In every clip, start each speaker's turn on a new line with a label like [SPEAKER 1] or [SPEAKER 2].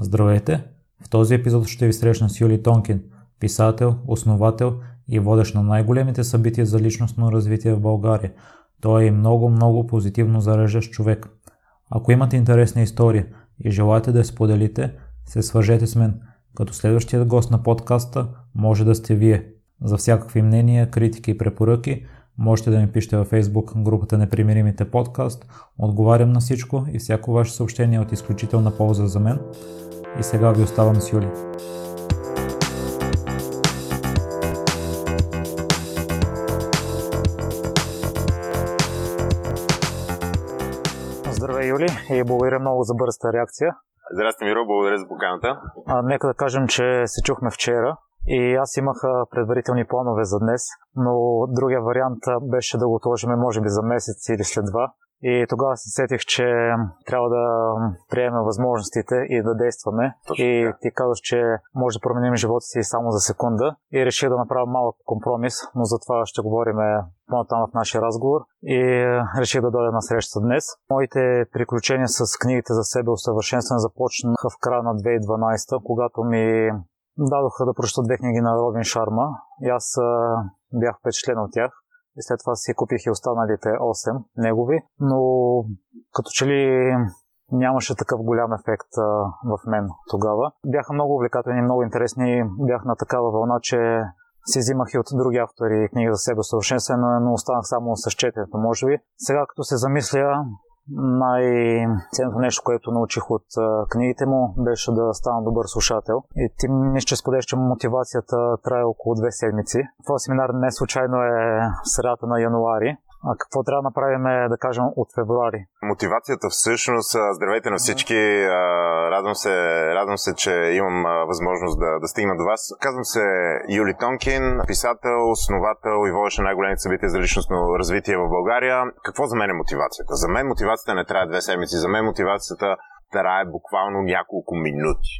[SPEAKER 1] Здравейте! В този епизод ще ви срещна с Юли Тонкин, писател, основател и водещ на най-големите събития за личностно развитие в България. Той е много, много позитивно зареждащ човек. Ако имате интересна история и желаете да я споделите, се свържете с мен, като следващият гост на подкаста може да сте вие. За всякакви мнения, критики и препоръки можете да ми пишете във Facebook групата Непримиримите подкаст. Отговарям на всичко и всяко ваше съобщение е от изключителна полза за мен. И сега ви оставам с Юли. Здравей, Юли, и благодаря много за бързата реакция.
[SPEAKER 2] Здрасти, Миро, благодаря за поканата.
[SPEAKER 1] А, нека да кажем, че се чухме вчера и аз имах предварителни планове за днес, но другия вариант беше да го отложим може би за месец или след два. И тогава се сетих, че трябва да приемем възможностите и да действаме.
[SPEAKER 2] Точно
[SPEAKER 1] и
[SPEAKER 2] така.
[SPEAKER 1] ти казах, че може да променим живота си само за секунда. И реших да направя малък компромис, но за това ще говорим по-натам в нашия разговор. И реших да дойда на среща днес. Моите приключения с книгите за себе усъвършенстване започнаха в края на 2012, когато ми дадоха да прочета две книги на Робин Шарма. И аз а, бях впечатлен от тях и след това си купих и останалите 8 негови, но като че ли нямаше такъв голям ефект а, в мен тогава. Бяха много увлекателни, много интересни, бях на такава вълна, че си взимах и от други автори книги за себе съвършенстване, но останах само с четенето, може би. Сега като се замисля, най-ценното нещо, което научих от книгите му, беше да стана добър слушател. И ти мисля, че споделяш, че мотивацията трае около две седмици. Това семинар не случайно е в средата на януари. А какво трябва да направим, е, да кажем, от февруари?
[SPEAKER 2] Мотивацията всъщност, здравейте на всички, радвам се, радвам се, че имам възможност да, да стигна до вас. Казвам се Юли Тонкин, писател, основател и водещ на най-големите събития за личностно развитие в България. Какво за мен е мотивацията? За мен мотивацията не трябва две седмици, за мен мотивацията трае буквално няколко минути.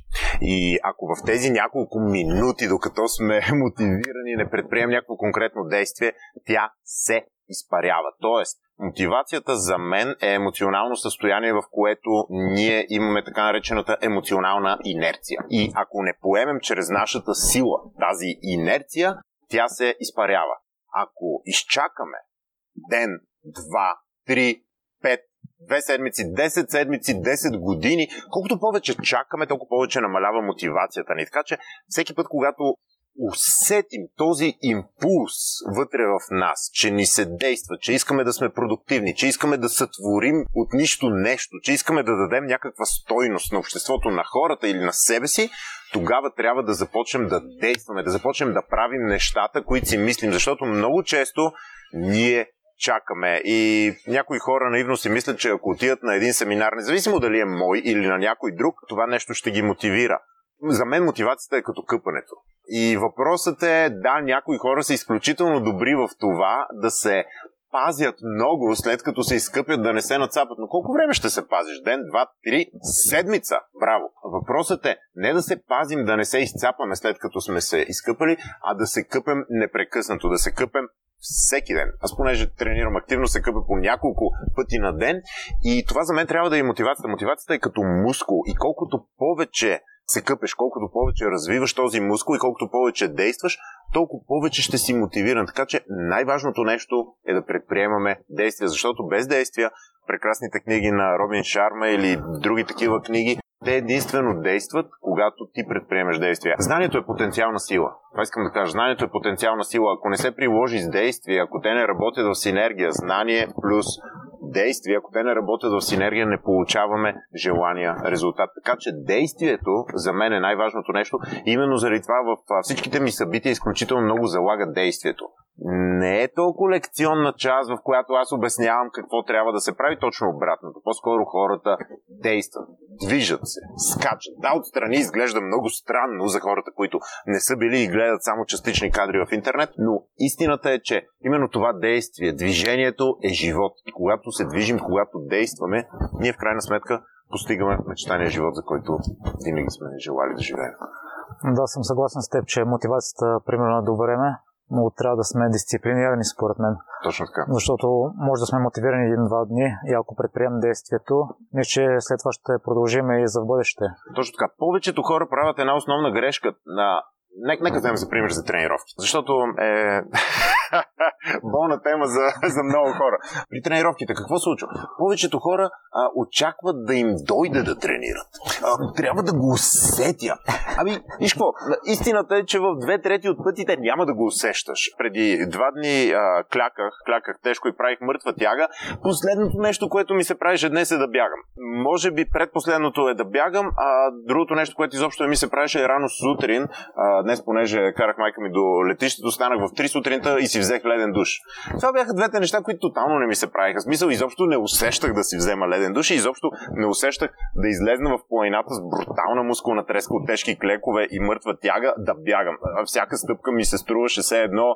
[SPEAKER 2] И ако в тези няколко минути, докато сме мотивирани, не предприемем някакво конкретно действие, тя се изпарява. Тоест, мотивацията за мен е емоционално състояние, в което ние имаме така наречената емоционална инерция. И ако не поемем чрез нашата сила тази инерция, тя се изпарява. Ако изчакаме ден, два, три, пет, две седмици, 10 седмици, 10 години. Колкото повече чакаме, толкова повече намалява мотивацията ни. Така че всеки път, когато усетим този импулс вътре в нас, че ни се действа, че искаме да сме продуктивни, че искаме да сътворим от нищо нещо, че искаме да дадем някаква стойност на обществото, на хората или на себе си, тогава трябва да започнем да действаме, да започнем да правим нещата, които си мислим, защото много често ние чакаме. И някои хора наивно си мислят, че ако отидат на един семинар, независимо дали е мой или на някой друг, това нещо ще ги мотивира. За мен мотивацията е като къпането. И въпросът е, да, някои хора са изключително добри в това да се пазят много, след като се изкъпят да не се нацапат. Но колко време ще се пазиш? Ден, два, три, седмица? Браво! Въпросът е не да се пазим да не се изцапаме след като сме се изкъпали, а да се къпем непрекъснато, да се къпем всеки ден. Аз понеже тренирам активно, се къпя по няколко пъти на ден и това за мен трябва да е мотивацията. Мотивацията е като мускул и колкото повече се къпеш, колкото повече развиваш този мускул и колкото повече действаш, толкова повече ще си мотивиран. Така че най-важното нещо е да предприемаме действия, защото без действия прекрасните книги на Робин Шарма или други такива книги, те единствено действат, когато ти предприемеш действия. Знанието е потенциална сила. Това искам да кажа. Знанието е потенциална сила. Ако не се приложи с действие, ако те не работят в синергия, знание плюс действия, ако те не работят в синергия, не получаваме желания резултат. Така че действието за мен е най-важното нещо. Именно заради това в всичките ми събития изключително много залага действието. Не е толкова лекционна част, в която аз обяснявам какво трябва да се прави, точно обратното. По-скоро хората действат, движат се, скачат. Да, отстрани изглежда много странно за хората, които не са били и гледат само частични кадри в интернет, но истината е, че именно това действие, движението е живот. И когато се движим, когато действаме, ние в крайна сметка постигаме мечтания живот, за който винаги сме желали да живеем.
[SPEAKER 1] Да, съм съгласен с теб, че мотивацията, примерно, е до време но трябва да сме дисциплинирани според мен.
[SPEAKER 2] Точно така.
[SPEAKER 1] Защото може да сме мотивирани един-два дни и ако предприемем действието, мисля, че след това ще продължим и за в бъдеще.
[SPEAKER 2] Точно така. Повечето хора правят една основна грешка на Нека, нека вземем за пример за тренировки. Защото е болна тема за, за много хора. При тренировките какво случва? Повечето хора а, очакват да им дойде да тренират. А, трябва да го усетя. Ами, виж какво? Истината е, че в две трети от пътите няма да го усещаш. Преди два дни а, кляках, кляках тежко и правих мъртва тяга. Последното нещо, което ми се правеше днес е да бягам. Може би предпоследното е да бягам, а другото нещо, което изобщо ми се правеше е рано сутрин. А, днес, понеже карах майка ми до летището, станах в 3 сутринта и си взех леден душ. Това бяха двете неща, които тотално не ми се правиха. Смисъл, изобщо не усещах да си взема леден душ и изобщо не усещах да излезна в планината с брутална мускулна треска от тежки клекове и мъртва тяга да бягам. Всяка стъпка ми се струваше все едно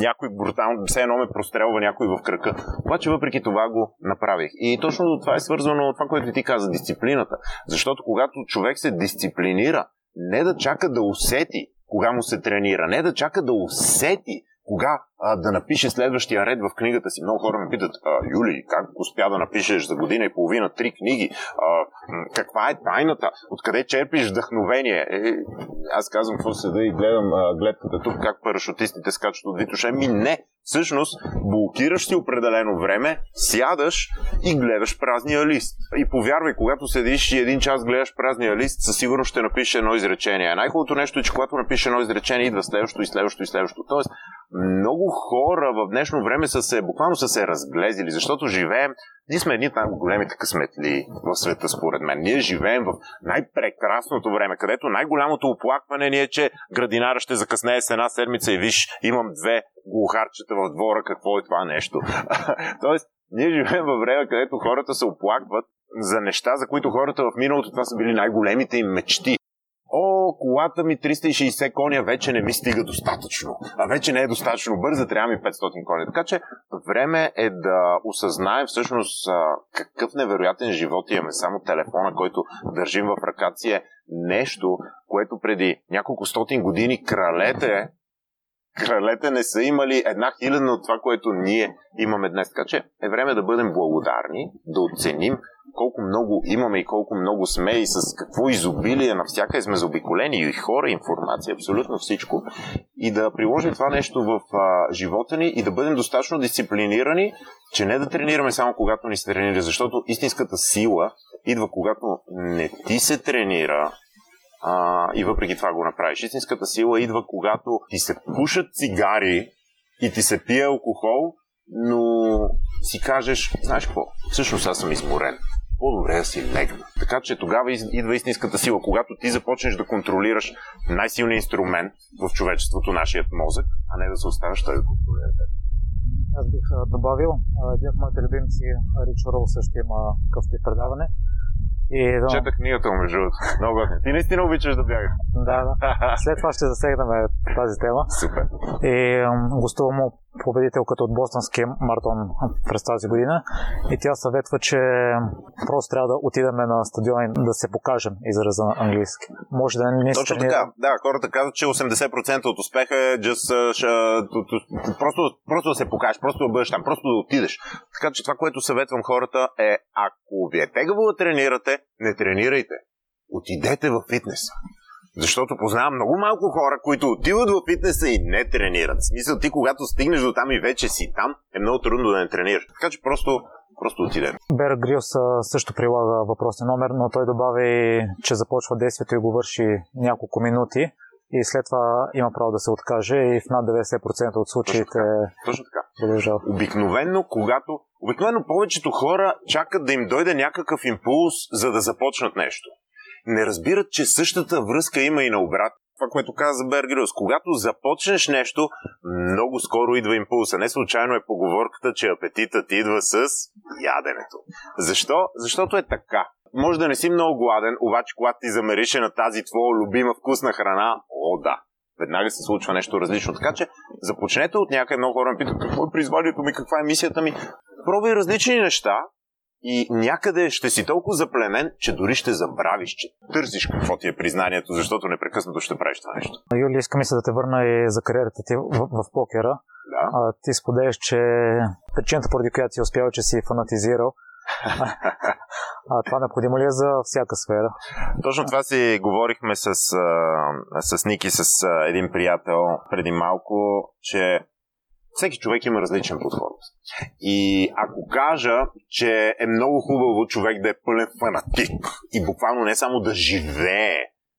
[SPEAKER 2] някой брутално, все едно ме прострелва някой в кръка. Обаче въпреки това го направих. И точно това е свързано от това, което ти каза, дисциплината. Защото когато човек се дисциплинира, не да чака да усети кога му се тренира, не да чака да усети кога а, да напише следващия ред в книгата си. Много хора ме питат, а, Юли, как успя да напишеш за година и половина три книги? А, каква е тайната? Откъде черпиш вдъхновение? Е, аз казвам, какво седа и гледам а, гледката тук, как парашутистите скачат от Витоше. Ми не, всъщност блокираш си определено време, сядаш и гледаш празния лист. И повярвай, когато седиш и един час гледаш празния лист, със сигурност ще напишеш едно изречение. Най-хубавото нещо е, че когато напишеш едно изречение, идва следващото и следващото и следващото. Тоест, много хора в днешно време са се, буквално са се разглезили, защото живеем, ние сме едни от най-големите късметли в света, според мен. Ние живеем в най-прекрасното време, където най-голямото оплакване ни е, че градинара ще закъснее с една седмица и виж, имам две глухарчета в двора, какво е това нещо. Тоест, ние живеем във време, където хората се оплакват за неща, за които хората в миналото това са били най-големите им мечти о, колата ми 360 коня вече не ми стига достатъчно. А вече не е достатъчно бърза, трябва ми 500 коня. Така че време е да осъзнаем всъщност какъв невероятен живот имаме. Само телефона, който държим в ръката си е нещо, което преди няколко стотин години кралете кралете не са имали една хиляда от това, което ние имаме днес. Така че е време да бъдем благодарни, да оценим колко много имаме и колко много сме и с какво изобилие навсякъде сме заобиколени и хора, информация, абсолютно всичко. И да приложим това нещо в а, живота ни и да бъдем достатъчно дисциплинирани, че не да тренираме само когато ни се тренира, защото истинската сила идва когато не ти се тренира, а, и въпреки това го направиш. Истинската сила идва когато ти се пушат цигари и ти се пие алкохол, но си кажеш, знаеш какво, всъщност аз съм изморен по-добре да си легна. Така че тогава идва истинската сила, когато ти започнеш да контролираш най-силният инструмент в човечеството, нашият мозък, а не да се оставаш той да контролира.
[SPEAKER 1] Аз бих добавил, един от моите любимци, Рич Рол, също има такъв предаване.
[SPEAKER 2] И, да. Чета книгата му, между Много готин. Ти наистина обичаш да бягаш.
[SPEAKER 1] Да, да. След това ще засегнем тази тема.
[SPEAKER 2] Супер.
[SPEAKER 1] И гостувам му победителката от Бостонския маратон през тази година и тя съветва, че просто трябва да отидем на стадион и да се покажем израза на английски. Може да не
[SPEAKER 2] Точно така. Да, хората казват, че 80% от успеха е just, uh, uh, просто, просто да се покажеш, просто да бъдеш там, просто да отидеш. Така че това, което съветвам хората е, ако ви е тегаво да тренирате, не тренирайте. Отидете в фитнеса. Защото познавам много малко хора, които отиват в фитнеса и не тренират. В смисъл, ти когато стигнеш до там и вече си там, е много трудно да не тренираш. Така че просто просто отидем.
[SPEAKER 1] Бер Грилс също прилага въпросен номер, но той добави, че започва действието и го върши няколко минути и след това има право да се откаже и в над 90% от случаите
[SPEAKER 2] Точно така. Точно така. Обикновенно, когато Обикновено повечето хора чакат да им дойде някакъв импулс, за да започнат нещо не разбират, че същата връзка има и на обрат. Това, което каза Бергерус, когато започнеш нещо, много скоро идва импулса. Не случайно е поговорката, че апетитът идва с яденето. Защо? Защото е така. Може да не си много гладен, обаче когато ти замерише на тази твоя любима вкусна храна, о да, веднага се случва нещо различно. Така че започнете от някъде. Много хора ме питат какво е призванието ми, каква е мисията ми. Пробвай различни неща и някъде ще си толкова запленен, че дори ще забравиш, че търсиш какво ти е признанието, защото непрекъснато ще правиш това нещо.
[SPEAKER 1] Юли, искам се да те върна и за кариерата ти в, в покера.
[SPEAKER 2] Да.
[SPEAKER 1] А, ти споделяш, че причината, поради която си успял, че си фанатизирал, а това необходимо ли е за всяка сфера?
[SPEAKER 2] Точно това си говорихме с, с Ники, с един приятел преди малко, че всеки човек има различен подход. И ако кажа, че е много хубаво човек да е пълен фанатик и буквално не само да живее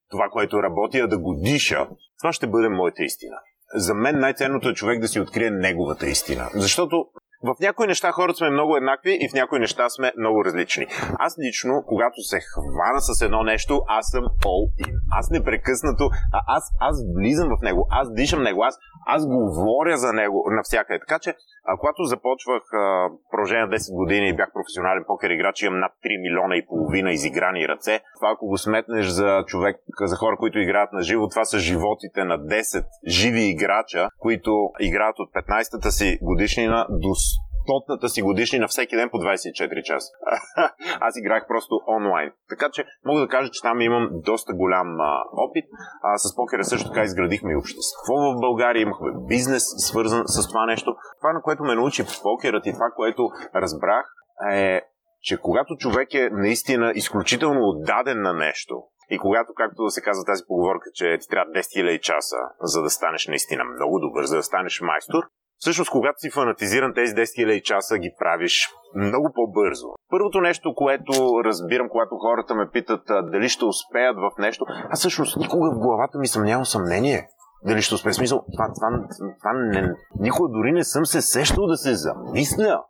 [SPEAKER 2] това, което работи, а да го диша, това ще бъде моята истина. За мен най-ценното е човек да си открие неговата истина. Защото в някои неща хората сме много еднакви и в някои неща сме много различни. Аз лично, когато се хвана с едно нещо, аз съм all in. Аз непрекъснато, а аз, аз влизам в него, аз дишам него, аз, аз говоря за него навсякъде. Така че, а, когато започвах а, продължение на 10 години и бях професионален покер играч, имам над 3 милиона и половина изиграни ръце. Това, ако го сметнеш за човек, за хора, които играят на живо, това са животите на 10 живи играча, които играят от 15-та си годишнина до стотната си годишнина всеки ден по 24 часа. Аз играх просто онлайн. Така че мога да кажа, че там имам доста голям а, опит. А, с покера също така изградихме и общество в България. Имахме бизнес свързан с това нещо. Това, на което ме научи покерът и това, което разбрах е, че когато човек е наистина изключително отдаден на нещо, и когато, както се казва тази поговорка, че ти трябва 10 000 часа, за да станеш наистина много добър, за да станеш майстор, Всъщност, когато си фанатизиран, тези 10 000 часа ги правиш много по-бързо. Първото нещо, което разбирам, когато хората ме питат дали ще успеят в нещо, аз всъщност никога в главата ми съм нямал съмнение дали ще успея. Смисъл, това, това, това не, никога дори не съм се сещал да се замисля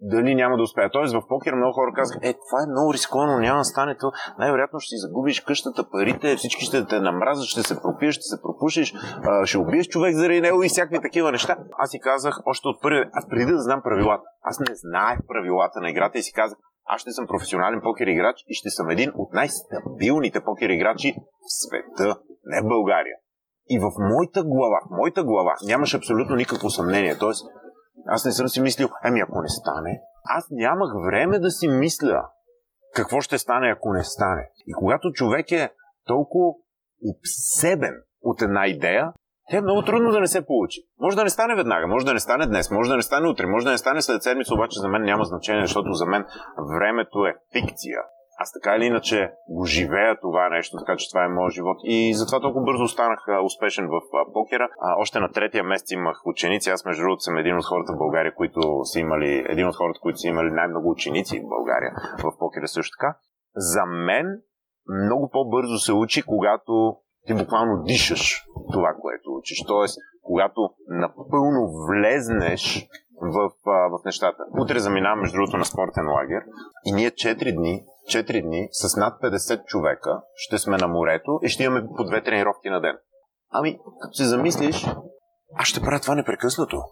[SPEAKER 2] дали няма да успея. Тоест в покер много хора казаха, е, това е много рисковано, няма да стане то. Най-вероятно ще си загубиш къщата, парите, всички ще те намразят, ще се пропиеш, ще се пропушиш, ще убиеш човек заради него и всякакви такива неща. Аз си казах още от първи, аз преди да знам правилата. Аз не знаех правилата на играта и си казах, аз ще съм професионален покер играч и ще съм един от най-стабилните покер играчи в света, не в България. И в моята глава, в моята глава нямаше абсолютно никакво съмнение. Тоест, аз не съм си мислил, ами ако не стане, аз нямах време да си мисля какво ще стане, ако не стане. И когато човек е толкова обсебен от една идея, е много трудно да не се получи. Може да не стане веднага, може да не стане днес, може да не стане утре, може да не стане след седмица, обаче за мен няма значение, защото за мен времето е фикция аз така или иначе го живея това нещо, така че това е моят живот. И затова толкова бързо станах успешен в покера. А, още на третия месец имах ученици. Аз, между другото, съм един от хората в България, които са имали, един от хората, които са имали най-много ученици в България в покера също така. За мен много по-бързо се учи, когато ти буквално дишаш това, което учиш. Тоест, когато напълно влезнеш в, в нещата. Утре заминавам, между другото, на спортен лагер и ние 4 дни 4 дни с над 50 човека ще сме на морето и ще имаме по две тренировки на ден. Ами, като се замислиш, аз ще правя това непрекъснато.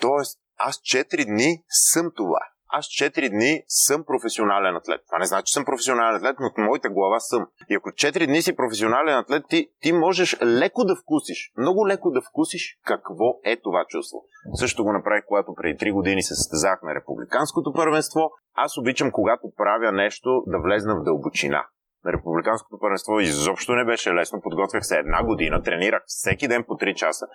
[SPEAKER 2] Тоест, аз 4 дни съм това. Аз 4 дни съм професионален атлет. Това не значи, че съм професионален атлет, но от моята глава съм. И ако 4 дни си професионален атлет, ти, ти можеш леко да вкусиш, много леко да вкусиш какво е това чувство. Също го направих, когато преди 3 години се състезах на републиканското първенство. Аз обичам, когато правя нещо, да влезна в дълбочина на републиканското първенство изобщо не беше лесно. Подготвях се една година, тренирах всеки ден по 3 часа.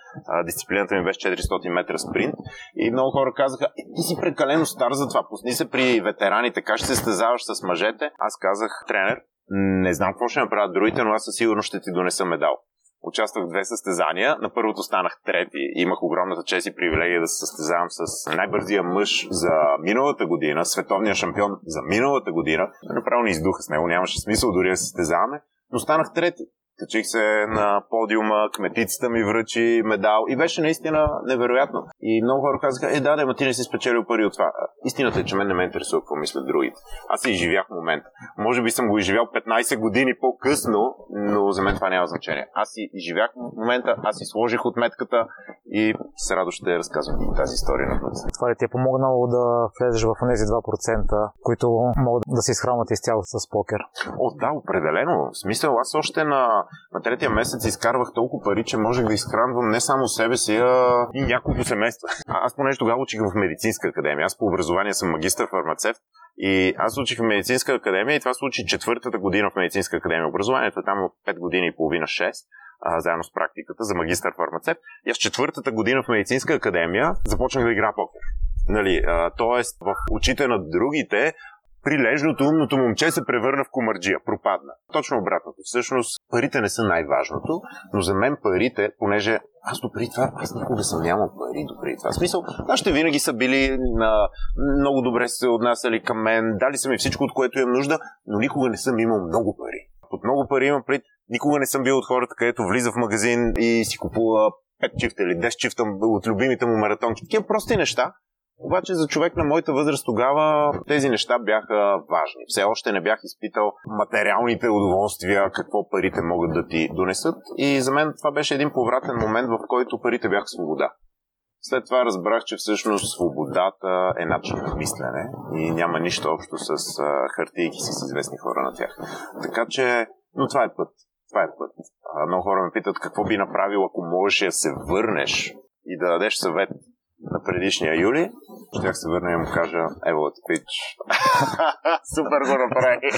[SPEAKER 2] дисциплината ми беше 400 метра спринт. И много хора казаха, е, ти си прекалено стар за това. Пусни се при ветерани, така ще се стезаваш с мъжете. Аз казах, тренер, не знам какво ще направят другите, но аз със сигурност ще ти донеса медал. Участвах в две състезания. На първото станах трети. Имах огромната чест и привилегия да се състезавам с най-бързия мъж за миналата година, световния шампион за миналата година. Направо не издуха с него, нямаше смисъл дори да се състезаваме, но станах трети. Качих се на подиума, кметицата ми връчи медал и беше наистина невероятно. И много хора казаха, е да, да, ма ти не си спечелил пари от това. Истината е, че мен не ме интересува какво мислят другите. Аз си изживях момента. Може би съм го изживял 15 години по-късно, но за мен това няма значение. Аз си изживях момента, аз си сложих отметката и с радост ще разказвам тази история на
[SPEAKER 1] Това е ти е помогнало да влезеш в тези 2%, които могат да се изхранват изцяло с покер.
[SPEAKER 2] О, да, определено. В смисъл, аз още на на третия месец изкарвах толкова пари, че можех да изхранвам не само себе си, а и няколко семейства. Аз понеже тогава учих в медицинска академия. Аз по образование съм магистър фармацевт и аз учих в медицинска академия и това случи четвъртата година в медицинска академия. Образованието е там от 5 години и половина, 6 а, заедно с практиката за магистър фармацевт. И аз четвъртата година в медицинска академия започнах да игра покер. Нали, а, тоест, в очите на другите, прилежното, умното момче се превърна в комарджия, пропадна. Точно обратното. Всъщност, парите не са най-важното, но за мен парите, понеже аз допреди това, аз никога съм нямал пари допреди това. В смисъл, нашите винаги са били на, много добре се отнасяли към мен, дали са ми всичко, от което имам нужда, но никога не съм имал много пари. Под много пари имам пред, никога не съм бил от хората, където влиза в магазин и си купува 5 чифта или 10 чифта от любимите му маратонки. Такива прости неща, обаче за човек на моята възраст тогава тези неща бяха важни. Все още не бях изпитал материалните удоволствия, какво парите могат да ти донесат. И за мен това беше един повратен момент, в който парите бяха свобода. След това разбрах, че всъщност свободата е начин на мислене и няма нищо общо с хартийки си с известни хора на тях. Така че, но това е път. Това е път. Много хора ме питат какво би направил, ако можеш да се върнеш и да дадеш съвет на предишния юли, щях се върна и му кажа, ево, пич. Супер го направи.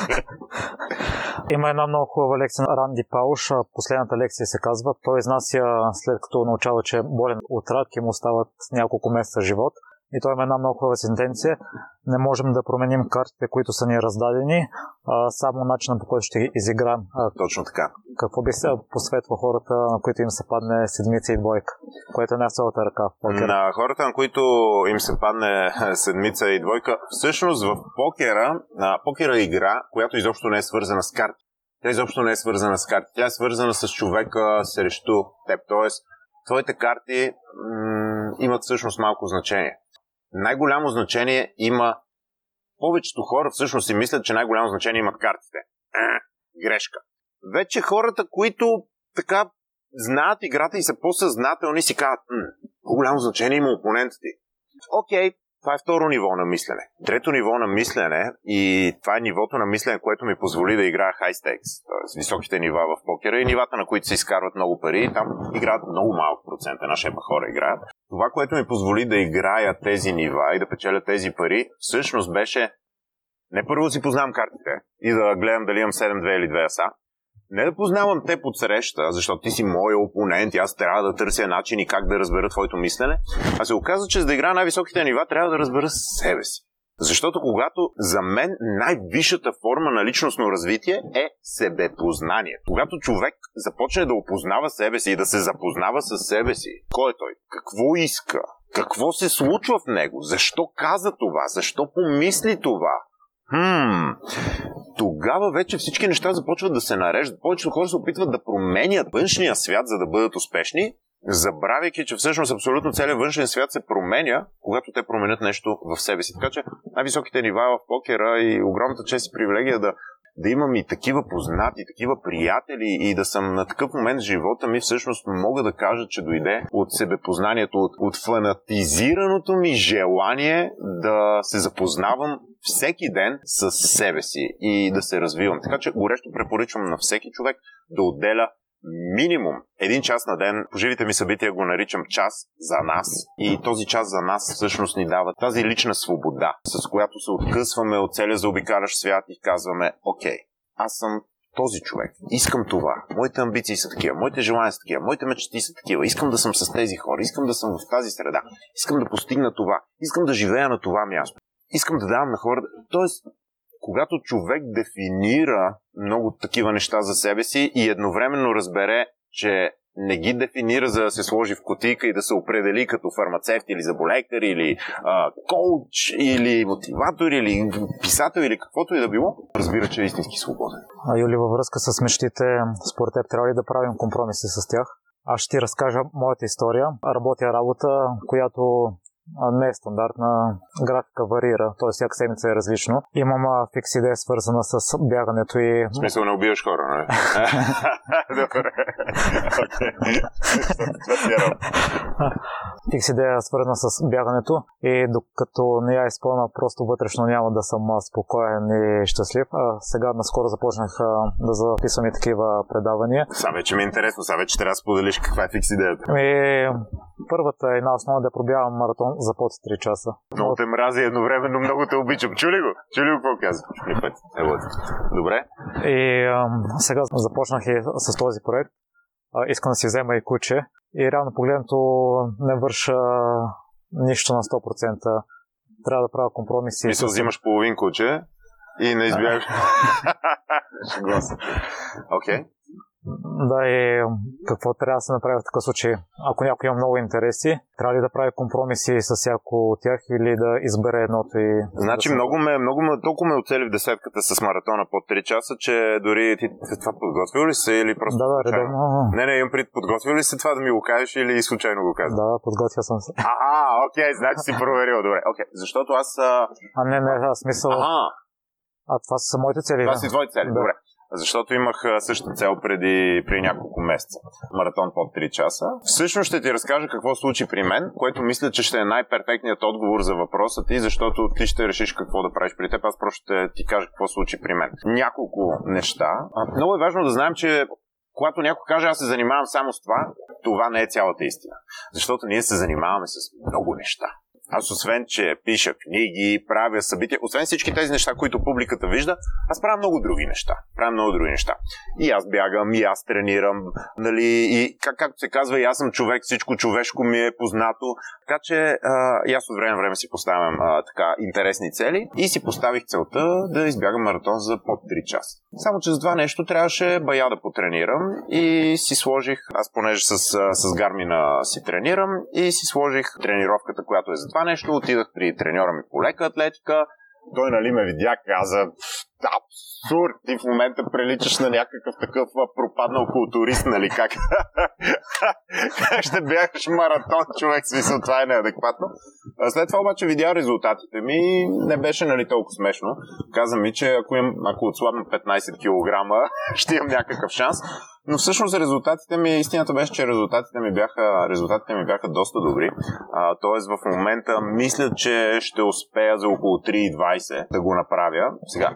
[SPEAKER 1] Има една много хубава лекция на Ранди Пауш. Последната лекция се казва. Той изнася след като научава, че е болен от рак и му остават няколко месеца живот. И той има една много хубава сентенция. Не можем да променим картите, които са ни раздадени, а само начинът по който ще ги изиграем.
[SPEAKER 2] Точно така.
[SPEAKER 1] Какво би се посветва хората, на които им се падне седмица и двойка, което не е цялата ръка покера?
[SPEAKER 2] На хората, на които им се падне седмица и двойка, всъщност в покера, покера е игра, която изобщо не е свързана с карти. Тя изобщо не е свързана с карти. Тя е свързана с човека срещу теб. Тоест, твоите карти м- имат всъщност малко значение най-голямо значение има. Повечето хора всъщност си мислят, че най-голямо значение имат картите. Е, грешка. Вече хората, които така знаят играта и са по-съзнателни, си казват, по-голямо значение има опонентът ти. Окей, това е второ ниво на мислене. Трето ниво на мислене и това е нивото на мислене, което ми позволи да играя high stakes, т.е. високите нива в покера и нивата, на които се изкарват много пари. Там играят много малък процент, една шепа хора играят. Това, което ми позволи да играя тези нива и да печеля тези пари, всъщност беше не първо да си познавам картите и да гледам дали имам 7-2 или 2 аса, не да познавам те под среща, защото ти си мой опонент и аз трябва да търся начини как да разбера твоето мислене, а се оказа, че за да играя най-високите нива трябва да разбера себе си. Защото когато за мен най-висшата форма на личностно развитие е себепознание. Когато човек започне да опознава себе си и да се запознава с себе си, кой е той? Какво иска? Какво се случва в него? Защо каза това? Защо помисли това? Хм, тогава вече всички неща започват да се нареждат. Повечето хора се опитват да променят външния свят, за да бъдат успешни, забравяйки, че всъщност абсолютно целият външен свят се променя, когато те променят нещо в себе си. Така че най-високите нива в покера и огромната чест и привилегия да да имам и такива познати, такива приятели и да съм на такъв момент в живота ми, всъщност мога да кажа, че дойде от себепознанието, от, от фанатизираното ми желание да се запознавам всеки ден с себе си и да се развивам. Така че горещо препоръчвам на всеки човек да отделя минимум един час на ден. По живите ми събития го наричам час за нас. И този час за нас всъщност ни дава тази лична свобода, с която се откъсваме от целия заобикалящ свят и казваме, окей, аз съм този човек. Искам това. Моите амбиции са такива, моите желания са такива, моите мечти са такива. Искам да съм с тези хора, искам да съм в тази среда, искам да постигна това, искам да живея на това място. Искам да давам на хората. Тоест, когато човек дефинира много такива неща за себе си и едновременно разбере, че не ги дефинира за да се сложи в котика и да се определи като фармацевт или заболекар или а, коуч или мотиватор или писател или каквото и да било, разбира, че е истински свободен.
[SPEAKER 1] А Юли, във връзка с мечтите, според теб трябва ли да правим компромиси с тях? Аз ще ти разкажа моята история. Работя работа, която не е стандартна, графика варира, т.е. всяка седмица е различно. Имам фикс идея свързана с бягането и...
[SPEAKER 2] В смисъл не убиваш хора, нали? Добре.
[SPEAKER 1] Фикс идея свързана с бягането и докато не я изпълна, просто вътрешно няма да съм спокоен и щастлив. А сега наскоро започнах да записвам и такива предавания.
[SPEAKER 2] Сега вече ми е интересно, сега вече трябва да споделиш каква е фикс идеята.
[SPEAKER 1] И първата е една основа да пробявам маратон за под 3 часа.
[SPEAKER 2] Много те мрази едновременно, много те обичам. Чули го? Чули го какво каза? Добре.
[SPEAKER 1] И а, сега започнах и с този проект. А, искам да си взема и куче. И реално погледнато не върша нищо на 100%. Трябва да правя компромиси.
[SPEAKER 2] Мисля, взимаш половин куче и не избягаш. Окей. okay.
[SPEAKER 1] Да, и какво трябва да се направи в такъв случай? Ако някой има много интереси, трябва ли да прави компромиси с всяко от тях или да избере едното и...
[SPEAKER 2] Значи
[SPEAKER 1] да
[SPEAKER 2] много ме, много ме, толкова ме оцели в десетката с маратона под 3 часа, че дори ти това подготвил ли се или просто...
[SPEAKER 1] Да, да, редовно.
[SPEAKER 2] Не, не, имам пред подготвил ли се това да ми го кажеш или случайно го казвам?
[SPEAKER 1] Да, подготвил съм се.
[SPEAKER 2] Ага, окей, значи си проверил, добре. Окей, защото аз... А,
[SPEAKER 1] а не, не, аз смисъл...
[SPEAKER 2] Ага.
[SPEAKER 1] А това са моите цели.
[SPEAKER 2] Това да? си твоите цели, да. добре защото имах същата цел преди, при няколко месеца. Маратон под 3 часа. Всъщност ще ти разкажа какво случи при мен, което мисля, че ще е най-перфектният отговор за въпроса ти, защото ти ще решиш какво да правиш при теб. Аз просто ще ти кажа какво случи при мен. Няколко неща. Много е важно да знаем, че когато някой каже аз се занимавам само с това, това не е цялата истина. Защото ние се занимаваме с много неща. Аз освен, че пиша книги, правя събития, освен всички тези неща, които публиката вижда, аз правя много други неща. Правя много други неща. И аз бягам, и аз тренирам, нали, и как, както се казва, и аз съм човек, всичко човешко ми е познато. Така че а, и аз от време на време си поставям а, така интересни цели и си поставих целта да избягам маратон за под 3 часа. Само, че за това нещо трябваше бая да потренирам и си сложих, аз понеже с, с Гармина си тренирам и си сложих тренировката, която е за това нещо. Отидах при треньора ми по лека атлетика. Той нали ме видя, каза, абсурд, ти в момента приличаш на някакъв такъв пропаднал културист, нали как? ще бягаш маратон, човек, смисъл, това е неадекватно. След това обаче видя резултатите ми не беше нали толкова смешно. Каза ми, че ако, им, ако отслабна 15 кг, ще имам някакъв шанс. Но всъщност резултатите ми, истината беше, че резултатите ми бяха, резултатите ми бяха доста добри. А, тоест в момента мисля, че ще успея за около 3,20 да го направя. Сега,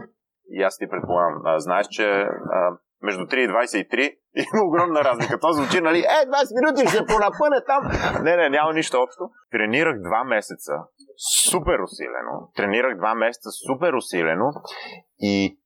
[SPEAKER 2] и аз ти предполагам, а, знаеш, че а, между 3,23 има огромна разлика. То звучи, нали, е, 20 минути ще понапъне там. Не, не, няма нищо общо. Тренирах два месеца супер усилено. Тренирах два месеца супер усилено и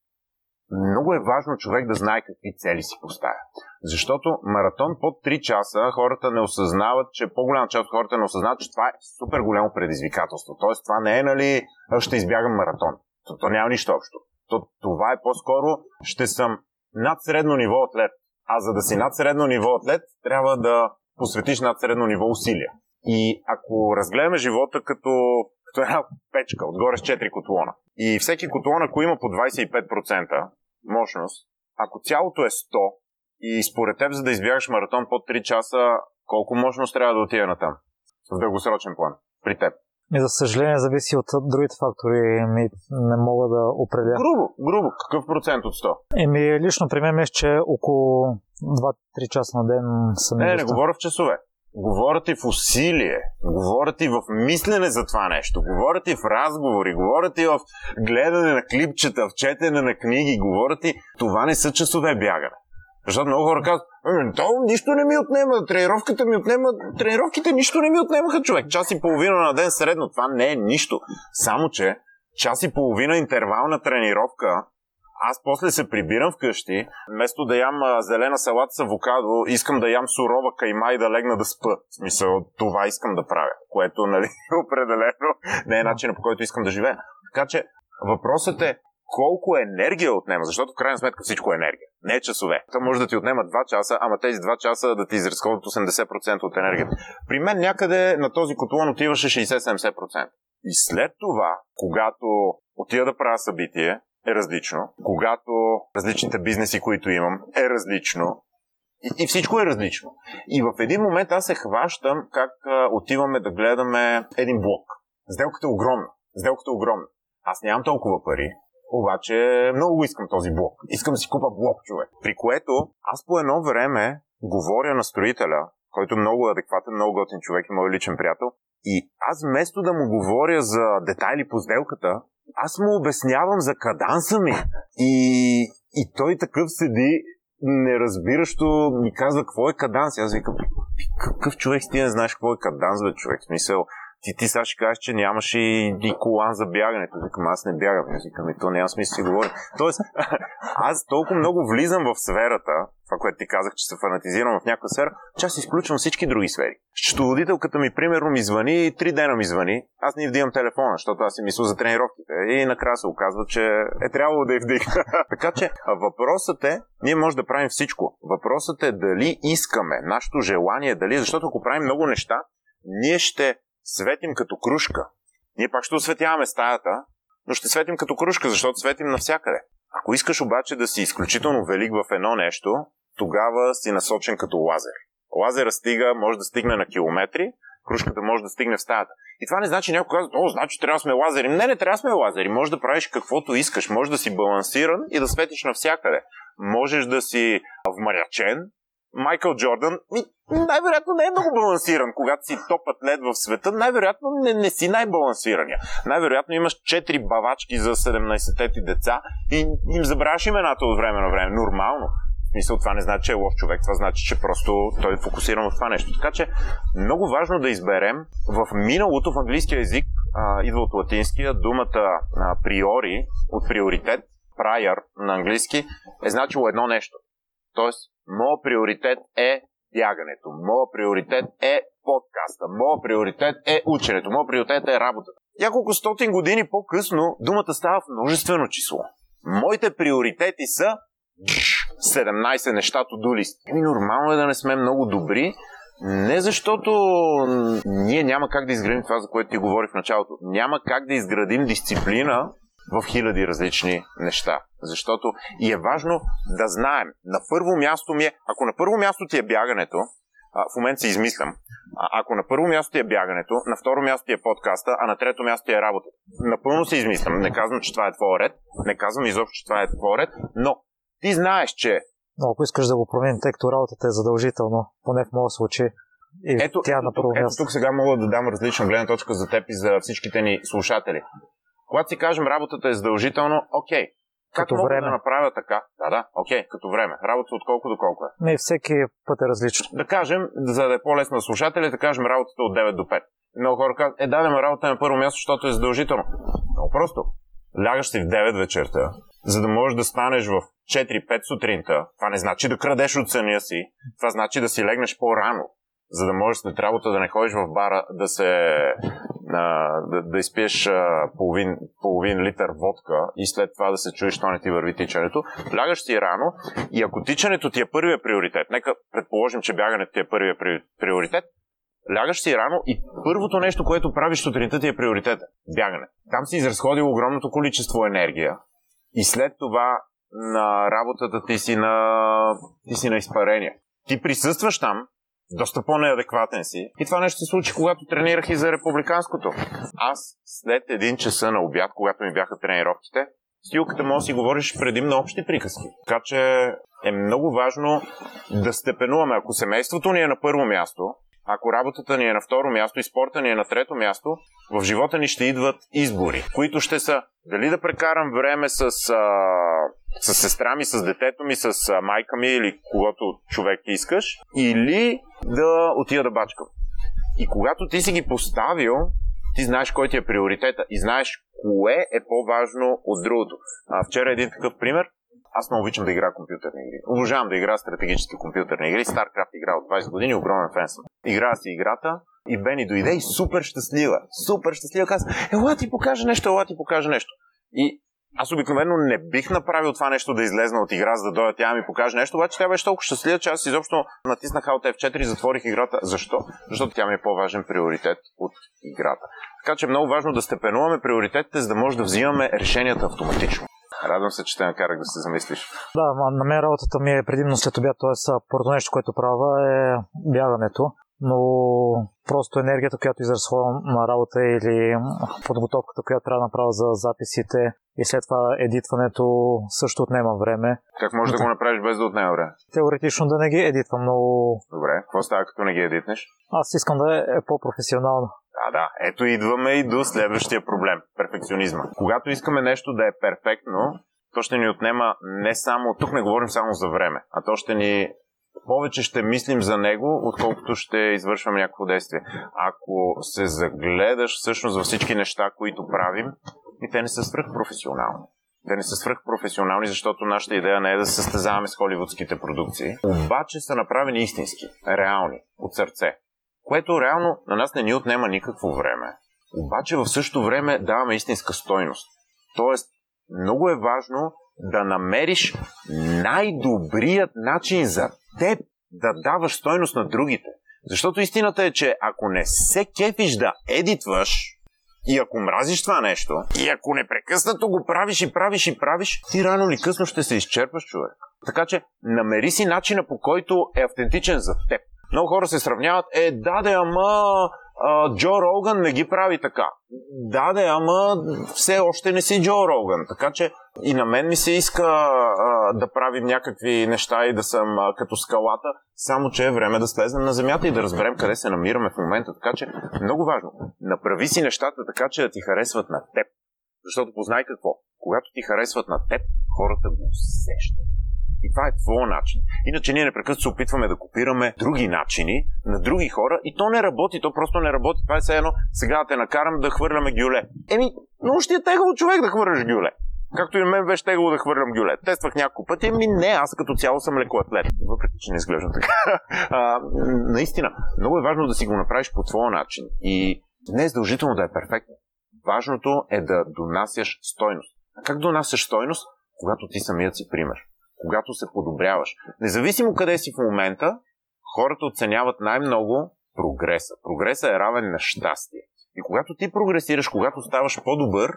[SPEAKER 2] много е важно човек да знае какви цели си поставя. Защото маратон под 3 часа хората не осъзнават, че по-голяма част от хората не осъзнават, че това е супер голямо предизвикателство. Тоест това не е, нали, ще избягам маратон. То, то няма нищо общо. То, това е по-скоро, ще съм над средно ниво атлет. А за да си над средно ниво атлет, трябва да посветиш над средно ниво усилия. И ако разгледаме живота като, като една печка, отгоре с 4 котлона, и всеки котлон, ако има по 25%, мощност, ако цялото е 100 и според теб, за да избягаш маратон под 3 часа, колко мощност трябва да отиде на там? В дългосрочен план. При теб.
[SPEAKER 1] И за съжаление зависи от другите фактори. Ми не мога да определя.
[SPEAKER 2] Грубо, грубо. Какъв процент от 100?
[SPEAKER 1] Еми, лично при мен мисля, че около 2-3 часа на ден съм.
[SPEAKER 2] Не, не, не говоря в часове. Говорят и в усилие, говорят и в мислене за това нещо, говорят и в разговори, говорят и в гледане на клипчета, в четене на книги, говорят и това не са часове бягане. Защото много хора казват, «Ами, то нищо не ми отнема, тренировката ми отнема, тренировките нищо не ми отнемаха човек. Час и половина на ден средно, това не е нищо. Само, че час и половина интервална тренировка аз после се прибирам вкъщи, вместо да ям зелена салата с авокадо, искам да ям сурова кайма и да легна да спа. В смисъл, това искам да правя, което, нали, определено не е начинът по който искам да живея. Така че, въпросът е, колко енергия отнема, защото в крайна сметка всичко е енергия, не е часове. Това може да ти отнема 2 часа, ама тези 2 часа да ти изразходят 80% от енергията. При мен някъде на този котлон отиваше 60-70%. И след това, когато отида да правя събитие, е различно. Когато различните бизнеси, които имам, е различно. И, и всичко е различно. И в един момент аз се хващам как а, отиваме да гледаме един блок. Сделката е огромна. Сделката е огромна. Аз нямам толкова пари, обаче много искам този блок. Искам да си купа блок, човек. При което аз по едно време говоря на строителя, който е много адекватен, много готин човек и мой личен приятел. И аз вместо да му говоря за детайли по сделката, аз му обяснявам за каданса ми. И, и той такъв седи неразбиращо ми казва какво е каданс. Аз викам, какъв човек ти не знаеш какво е каданс, бе, човек? В смисъл, ти, ти сега ще кажеш, че нямаш и, и колан за бягането. Викам, аз не бягам. Викам, и то няма смисъл си говоря. Тоест, аз толкова много влизам в сферата, това, което ти казах, че се фанатизирам в някаква сфера, че аз изключвам всички други сфери. Счетоводителката ми, примерно, ми звъни и три дена ми звъни. Аз не вдигам телефона, защото аз си мисля за тренировките. И накрая се оказва, че е трябвало да я вдигна. така че въпросът е, ние може да правим всичко. Въпросът е дали искаме, нашето желание, дали, защото ако правим много неща, ние ще светим като кружка. Ние пак ще осветяваме стаята, но ще светим като кружка, защото светим навсякъде. Ако искаш обаче да си изключително велик в едно нещо, тогава си насочен като лазер. Лазера стига, може да стигне на километри, кружката може да стигне в стаята. И това не значи някой казва, о, значи трябва да сме лазери. Не, не трябва да сме лазери. Може да правиш каквото искаш. Може да си балансиран и да светиш навсякъде. Можеш да си вмарячен, Майкъл Джордан, ми, най-вероятно не е много балансиран. Когато си топ атлет в света, най-вероятно не, не си най-балансирания. Най-вероятно имаш 4 бавачки за 17-те ти деца и им забравяш имената от време на време. Нормално. В смисъл, това не значи, че е лош човек, това значи, че просто той е фокусиран в това нещо. Така че много важно да изберем в миналото в английския език, а, идва от латинския, думата а, приори, от приоритет, prior на английски, е значило едно нещо. Тоест, моят приоритет е бягането. Моят приоритет е подкаста. Моят приоритет е ученето. Моят приоритет е работата. Няколко стотин години по-късно думата става в множествено число. Моите приоритети са 17 нещата до лист. Еми нормално е да не сме много добри, не защото ние няма как да изградим това, за което ти говори в началото. Няма как да изградим дисциплина в хиляди различни неща. Защото и е важно да знаем. На първо място ми е, ако на първо място ти е бягането, а, в момента се измислям, а, ако на първо място ти е бягането, на второ място ти е подкаста, а на трето място ти е работа. Напълно се измислям. Не казвам, че това е твой ред, не казвам изобщо, че това е твой ред, но ти знаеш, че
[SPEAKER 1] но ако искаш да го променим, тъй като работата е задължително, поне в моят случай, и
[SPEAKER 2] ето,
[SPEAKER 1] тя
[SPEAKER 2] ето,
[SPEAKER 1] на първо
[SPEAKER 2] ето,
[SPEAKER 1] място.
[SPEAKER 2] тук сега мога да дам различна гледна точка за теб и за всичките ни слушатели. Когато си кажем работата е задължително, окей. Как
[SPEAKER 1] Като
[SPEAKER 2] мога
[SPEAKER 1] време.
[SPEAKER 2] да направя така? Да, да, окей, като време. Работа от колко до колко е?
[SPEAKER 1] Не, всеки път е различно.
[SPEAKER 2] Да кажем, за да е по-лесно на слушателите, да кажем работата от 9 до 5. Много хора казват, е, дадем работа на първо място, защото е задължително. Много просто. Лягаш си в 9 вечерта, за да можеш да станеш в 4-5 сутринта. Това не значи да крадеш от съня си. Това значи да си легнеш по-рано, за да можеш след работа да не ходиш в бара, да се а, да, да изпиеш а, половин, половин литър водка и след това да се чуеш, то не ти върви тичането. Лягаш си рано и ако тичането ти е първия приоритет, нека предположим, че бягането ти е първия при, приоритет, лягаш си рано и първото нещо, което правиш сутринта ти е приоритет. Бягане. Там си изразходил огромното количество енергия и след това на работата ти си на, ти си на изпарение. Ти присъстваш там, доста по-неадекватен си. И това нещо се случи, когато тренирах и за републиканското. Аз след един часа на обяд, когато ми бяха тренировките, с Юлката може да си говориш преди на общи приказки. Така че е много важно да степенуваме. Ако семейството ни е на първо място, ако работата ни е на второ място и спорта ни е на трето място, в живота ни ще идват избори, които ще са дали да прекарам време с, а, с сестра ми, с детето ми, с а, майка ми или когато човек искаш, или да отида да бачкам. И когато ти си ги поставил, ти знаеш кой ти е приоритета и знаеш кое е по-важно от другото. А, вчера един такъв пример. Аз много обичам да играя компютърни игри. Обожавам да играя стратегически компютърни игри. StarCraft игра от 20 години, огромен фен съм. Играя си играта и Бени дойде и супер щастлива. Супер щастлива каза, ела ти покажа нещо, ела ти покажа нещо. И аз обикновено не бих направил това нещо да излезна от игра, за да дойда тя ми покаже нещо, обаче тя беше толкова щастлива, че аз изобщо натиснах Alt F4 и затворих играта. Защо? Защото тя ми е по-важен приоритет от играта. Така че е много важно да степенуваме приоритетите, за да може да взимаме решенията автоматично. Радвам се, че те накарах да се замислиш.
[SPEAKER 1] Да, на мен работата ми е предимно след обяд, т.е. първото нещо, което правя е бягането но просто енергията, която изразходвам на работа или подготовката, която трябва да направя за записите и след това едитването също отнема време.
[SPEAKER 2] Как можеш да го направиш без да отнема време?
[SPEAKER 1] Теоретично да не ги едитвам, но...
[SPEAKER 2] Добре, какво става като не ги едитнеш?
[SPEAKER 1] Аз искам да е по-професионално.
[SPEAKER 2] Да, да. Ето идваме и до следващия проблем перфекционизма. Когато искаме нещо да е перфектно, то ще ни отнема не само, тук не говорим само за време, а то ще ни повече ще мислим за него, отколкото ще извършваме някакво действие. Ако се загледаш всъщност във всички неща, които правим, и те не са свръхпрофесионални. Те не са свръхпрофесионални, защото нашата идея не е да се състезаваме с холивудските продукции. Обаче са направени истински, реални, от сърце. Което реално на нас не ни отнема никакво време. Обаче в същото време даваме истинска стойност. Тоест, много е важно да намериш най-добрият начин за теб да даваш стойност на другите. Защото истината е, че ако не се кефиш да едитваш, и ако мразиш това нещо, и ако непрекъснато го правиш и правиш и правиш, ти рано или късно ще се изчерпаш, човек. Така че намери си начина по който е автентичен за теб. Много хора се сравняват, е, да, да, ама Джо Роган не ги прави така. Да, да, ама все още не си Джо Роган. Така че и на мен ми се иска а, да правим някакви неща и да съм а, като скалата, само че е време да слезем на земята и да разберем къде се намираме в момента. Така че много важно. Направи си нещата така, че да ти харесват на теб. Защото познай какво. Когато ти харесват на теб, хората го усещат. И това е твоя начин. Иначе ние непрекъснато се опитваме да копираме други начини на други хора и то не работи, то просто не работи. Това е все едно сега да те накарам да хвърляме гюле. Еми, но ще е тегаво човек да хвърляш гюле. Както и на мен беше тегаво да хвърлям гюле. Тествах няколко пъти, ами не, аз като цяло съм лекоатлет. Въпреки, че не изглеждам така. а, наистина, много е важно да си го направиш по твоя начин. И не е задължително да е перфектно. Важното е да донасяш стойност. А как донасяш стойност? Когато ти самият си пример когато се подобряваш. Независимо къде си в момента, хората оценяват най-много прогреса. Прогреса е равен на щастие. И когато ти прогресираш, когато ставаш по-добър,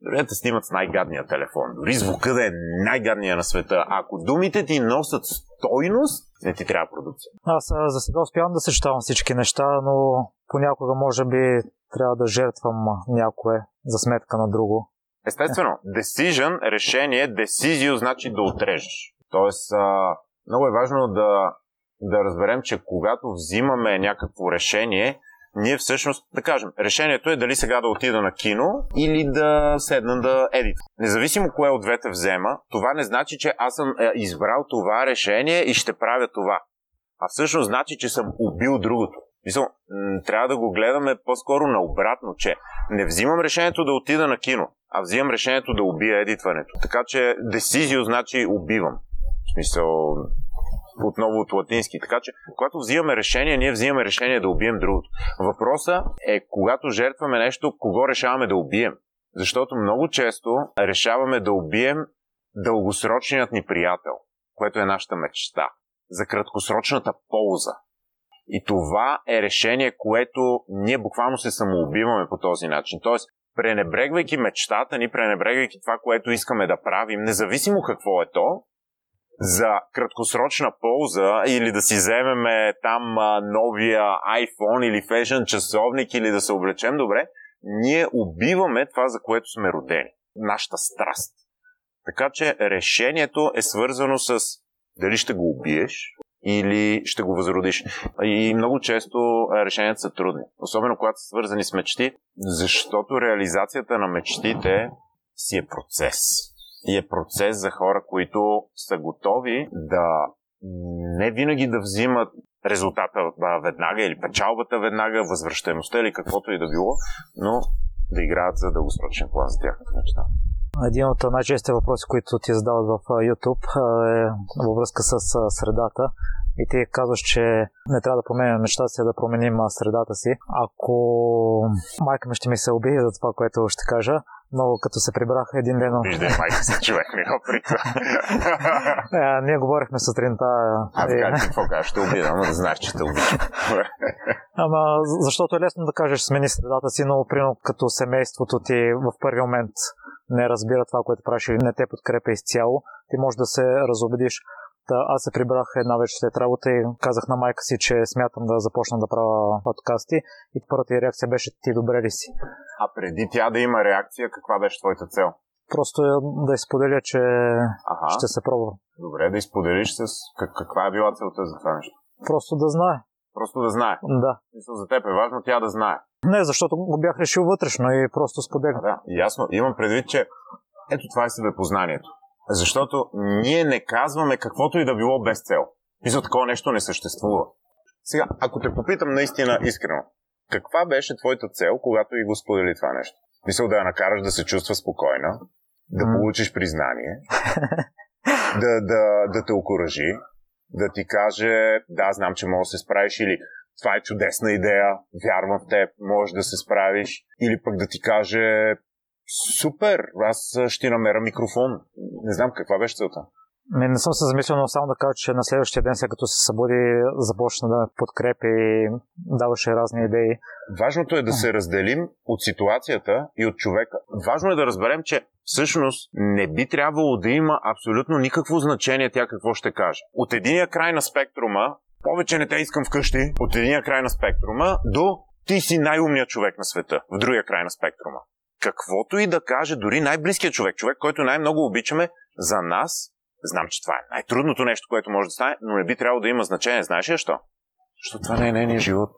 [SPEAKER 2] дори да те снимат с най-гадния телефон, дори звука да е най-гадния на света, ако думите ти носят стойност, не ти трябва продукция.
[SPEAKER 1] Аз за сега успявам да съчетавам всички неща, но понякога може би трябва да жертвам някое за сметка на друго.
[SPEAKER 2] Естествено, decision, решение, decision значи да отрежеш. Тоест, а, много е важно да, да разберем, че когато взимаме някакво решение, ние всъщност, да кажем, решението е дали сега да отида на кино или да седна да едит. Независимо кое от двете взема, това не значи, че аз съм е, избрал това решение и ще правя това. А всъщност значи, че съм убил другото. Мисъл, трябва да го гледаме по-скоро наобратно, че не взимам решението да отида на кино, а взимам решението да убия едитването. Така че decision значи убивам. В смисъл, отново от латински. Така че, когато взимаме решение, ние взимаме решение да убием другото. Въпросът е, когато жертваме нещо, кого решаваме да убием. Защото много често решаваме да убием дългосрочният ни приятел, което е нашата мечта, за краткосрочната полза. И това е решение, което ние буквално се самоубиваме по този начин. Тоест, пренебрегвайки мечтата ни, пренебрегвайки това, което искаме да правим, независимо какво е то, за краткосрочна полза или да си вземеме там а, новия iPhone или фешън часовник или да се облечем добре, ние убиваме това, за което сме родени. Нашата страст. Така че решението е свързано с дали ще го убиеш или ще го възродиш. И много често решенията са трудни. Особено когато са свързани с мечти, защото реализацията на мечтите си е процес. И е процес за хора, които са готови да не винаги да взимат резултата веднага или печалбата веднага, възвръщаемостта или каквото и да било, но да играят за дългосрочен план за тяхната мечта.
[SPEAKER 1] Един от най-честите въпроси, които ти задават в YouTube е във връзка с средата. И ти казваш, че не трябва да променим нещата си, да променим средата си. Ако майка ми ще ми се убие за това, което ще кажа, но като се прибрах един ден...
[SPEAKER 2] Виждай, майка си човек, не го приква.
[SPEAKER 1] е, ние говорихме сутринта.
[SPEAKER 2] А, така, и... какво кажеш? Ще но да знаеш, че те обичам.
[SPEAKER 1] Ама, защото е лесно да кажеш смени средата си, но примерно като семейството ти в първи момент не разбира това, което правиш или не те подкрепя изцяло, ти можеш да се разобедиш. Та, аз се прибрах една вечер след работа и казах на майка си, че смятам да започна да правя подкасти и първата реакция беше ти добре ли си?
[SPEAKER 2] А преди тя да има реакция, каква беше твоята цел?
[SPEAKER 1] Просто да изподеля, че ага. ще се пробва.
[SPEAKER 2] Добре, да изподелиш с как, каква е била целта за това нещо?
[SPEAKER 1] Просто да знае.
[SPEAKER 2] Просто да знае.
[SPEAKER 1] Да.
[SPEAKER 2] Мисля, за теб е важно тя да знае.
[SPEAKER 1] Не, защото го бях решил вътрешно и просто споделям.
[SPEAKER 2] Да, ясно. Имам предвид, че ето това е себепознанието. Защото ние не казваме каквото и да било без цел. Мисля, такова нещо не съществува. Сега, ако те попитам наистина искрено, каква беше твоята цел, когато и го сподели това нещо? Мисля да я накараш да се чувства спокойна, да mm. получиш признание, да, да, да те окоръжи, да ти каже, да, знам, че можеш да се справиш или това е чудесна идея, вярвам в теб, можеш да се справиш. Или пък да ти каже, супер, аз ще намеря микрофон. Не знам каква беше целта.
[SPEAKER 1] Не, не съм се замислил, но само да кажа, че на следващия ден, след като се събуди, започна да ме подкрепи и даваше разни идеи.
[SPEAKER 2] Важното е да се разделим от ситуацията и от човека. Важно е да разберем, че всъщност не би трябвало да има абсолютно никакво значение тя какво ще каже. От единия край на спектрума, повече не те искам вкъщи, от единия край на спектрума, до ти си най-умният човек на света, в другия край на спектрума. Каквото и да каже дори най-близкият човек, човек, който най-много обичаме, за нас Знам, че това е най-трудното нещо, което може да стане, но не би трябвало да има значение. Знаеш ли защо? Защото това не е нейният живот.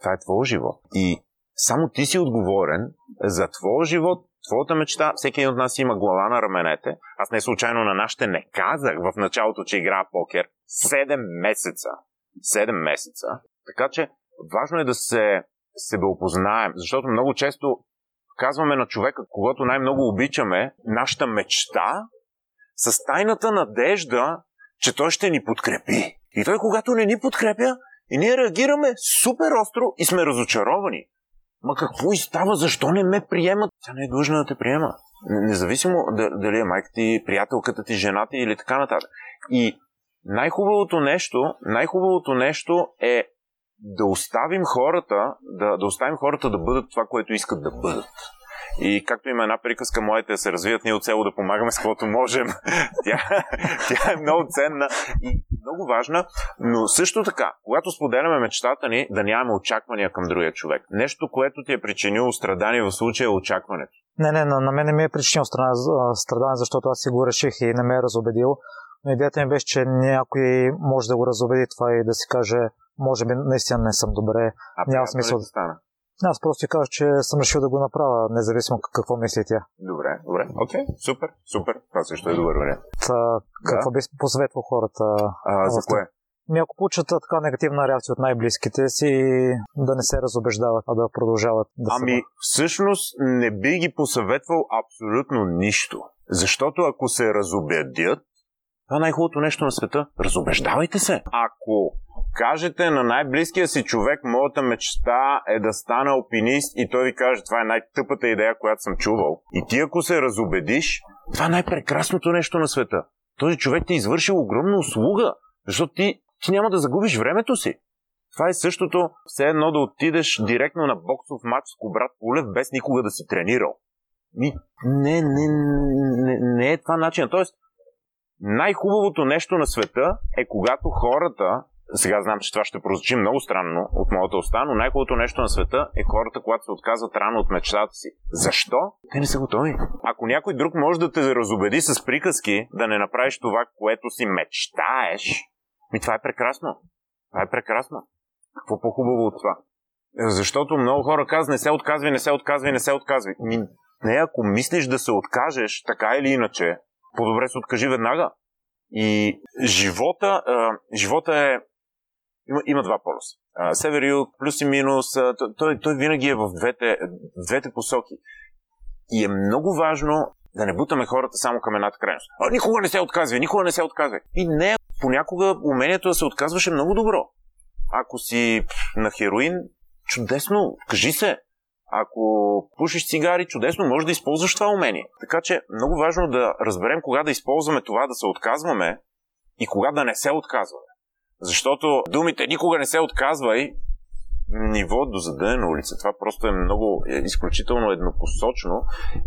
[SPEAKER 2] Това е твой живот. И само ти си отговорен за твоя живот, твоята мечта. Всеки един от нас има глава на раменете. Аз не случайно на нашите не казах в началото, че играя покер. Седем месеца. Седем месеца. Така че важно е да се себеопознаем, защото много често казваме на човека, когато най-много обичаме, нашата мечта с тайната надежда, че той ще ни подкрепи. И той, когато не ни подкрепя, и ние реагираме супер остро и сме разочаровани. Ма какво и става? Защо не ме приемат? Тя не е длъжна да те приема. Независимо дали е майка ти, приятелката ти, жената или така нататък. И най-хубавото нещо, най-хубавото нещо е да оставим хората, да, да оставим хората да бъдат това, което искат да бъдат. И както има една приказка, моите се развият ние от село да помагаме с каквото можем. тя, тя е много ценна и много важна, но също така, когато споделяме мечтата ни, да нямаме очаквания към другия човек. Нещо, което ти е причинило страдание в случая е очакването.
[SPEAKER 1] Не, не, на, на мен не ми е причинил страдание, защото аз си го реших и не ме е разобедил. Но идеята ми беше, че някой може да го разобеди това и да си каже, може би наистина не съм добре.
[SPEAKER 2] А няма смисъл да стана.
[SPEAKER 1] Аз просто ти казах, че съм решил да го направя, независимо какво мисли тя.
[SPEAKER 2] Добре, добре. Окей, okay, супер, супер. Това също е добър вариант.
[SPEAKER 1] Та, какво да. би посъветвал хората?
[SPEAKER 2] А, за кое?
[SPEAKER 1] Ми ако получат така негативна реакция от най-близките си, да не се разобеждават, а да продължават да
[SPEAKER 2] Ами, са... всъщност не би ги посъветвал абсолютно нищо. Защото ако се разобедят, това е най-хубавото нещо на света. Разобеждавайте се. Ако кажете на най-близкия си човек, моята мечта е да стана алпинист и той ви каже, това е най-тъпата идея, която съм чувал. И ти ако се разобедиш, това е най-прекрасното нещо на света. Този човек ти е извършил огромна услуга, защото ти, ти няма да загубиш времето си. Това е същото, все едно да отидеш директно на боксов матч с Кобрат Пулев, без никога да си тренирал. Не, не, не, не, не е това начин. Тоест, най-хубавото нещо на света е когато хората сега знам, че това ще прозвучи много странно от моята уста, но най-хубавото нещо на света е хората, когато се отказват рано от мечтата си. Защо? Те не са готови. Ако някой друг може да те разобеди с приказки да не направиш това, което си мечтаеш, ми това е прекрасно. Това е прекрасно. Какво по-хубаво от това? Защото много хора казват, не се отказвай, не се отказвай, не се отказвай. Не, ако мислиш да се откажеш, така или иначе, по-добре се откажи веднага. И живота, а, живота е има, има два полюса. Север юг, плюс и минус, а, той, той винаги е в двете, двете посоки. И е много важно да не бутаме хората само към едната крайност. А, никога не се отказва, никога не се отказва. И не, понякога умението да се отказваш е много добро. Ако си на хероин, чудесно, кажи се. Ако пушиш цигари, чудесно, може да използваш това умение. Така че много важно да разберем кога да използваме това да се отказваме и кога да не се отказваме. Защото думите никога не се отказвай ниво до задънена улица. Това просто е много е изключително еднопосочно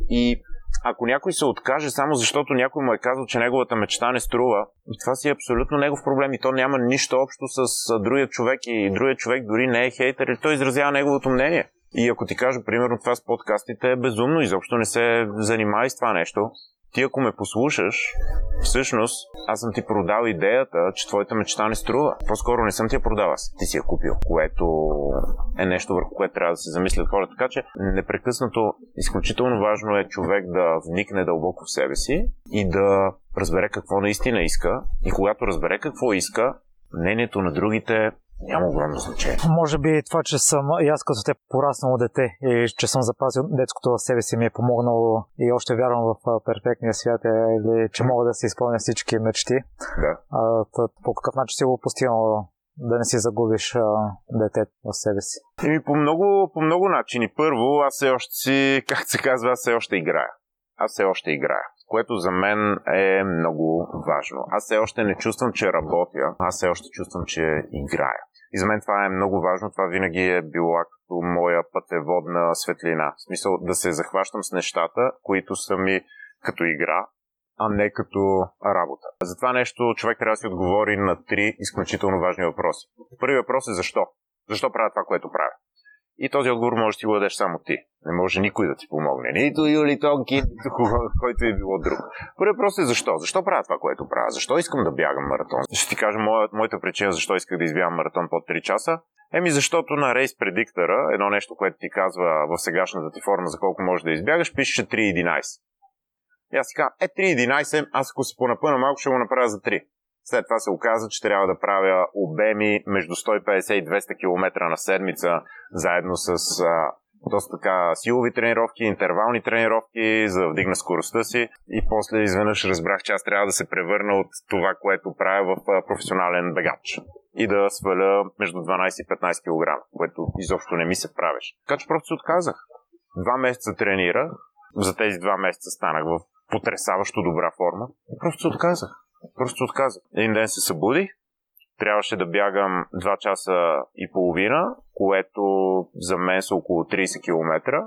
[SPEAKER 2] и ако някой се откаже само защото някой му е казал, че неговата мечта не струва, това си е абсолютно негов проблем и то няма нищо общо с другия човек и другия човек дори не е хейтер и той изразява неговото мнение. И ако ти кажа, примерно, това с подкастите е безумно, изобщо не се занимава с това нещо, ти ако ме послушаш, всъщност аз съм ти продал идеята, че твоята мечта не струва. По-скоро не съм ти я продал, аз ти си я купил, което е нещо върху което трябва да се замислят хората. Така че непрекъснато изключително важно е човек да вникне дълбоко в себе си и да разбере какво наистина иска. И когато разбере какво иска, мнението на другите няма огромно значение.
[SPEAKER 1] Може би това, че съм и аз като те пораснало дете и че съм запазил детското в себе си ми е помогнало и още вярвам в перфектния свят е, или че мога да се изпълня всички мечти.
[SPEAKER 2] Да.
[SPEAKER 1] А, по какъв начин си го постигнал да не си загубиш а, детето в себе си?
[SPEAKER 2] Еми, по много, по много начини. Първо, аз все още си, как се казва, аз все още играя. Аз все още играя което за мен е много важно. Аз все още не чувствам, че работя, аз все още чувствам, че играя. И за мен това е много важно. Това винаги е било като моя пътеводна светлина. В смисъл да се захващам с нещата, които са ми като игра, а не като работа. За това нещо човек трябва да си отговори на три изключително важни въпроси. Първият въпрос е защо? Защо правя това, което правя? И този отговор може да си го дадеш само ти. Не може никой да ти помогне. Нито Юли Тонки, нито който е било друг. Първият въпрос е защо? Защо правя това, което правя? Защо искам да бягам маратон? Ще ти кажа моя, моята причина защо исках да избягам маратон под 3 часа. Еми защото на рейс предиктора, едно нещо, което ти казва в сегашната ти форма за колко можеш да избягаш, пише 3.11. И аз си казвам, е 3.11, аз ако се понапъна малко, ще го направя за 3. След това се оказа, че трябва да правя обеми между 150 и 200 км на седмица, заедно с доста така силови тренировки, интервални тренировки, за да вдигна скоростта си. И после изведнъж разбрах, че аз трябва да се превърна от това, което правя в професионален бегач. И да сваля между 12 и 15 кг, което изобщо не ми се правеше. Така че просто се отказах. Два месеца тренира, за тези два месеца станах в потрясаващо добра форма. Просто се отказах. Просто отказах. Един ден се събудих, трябваше да бягам 2 часа и половина, което за мен са около 30 км.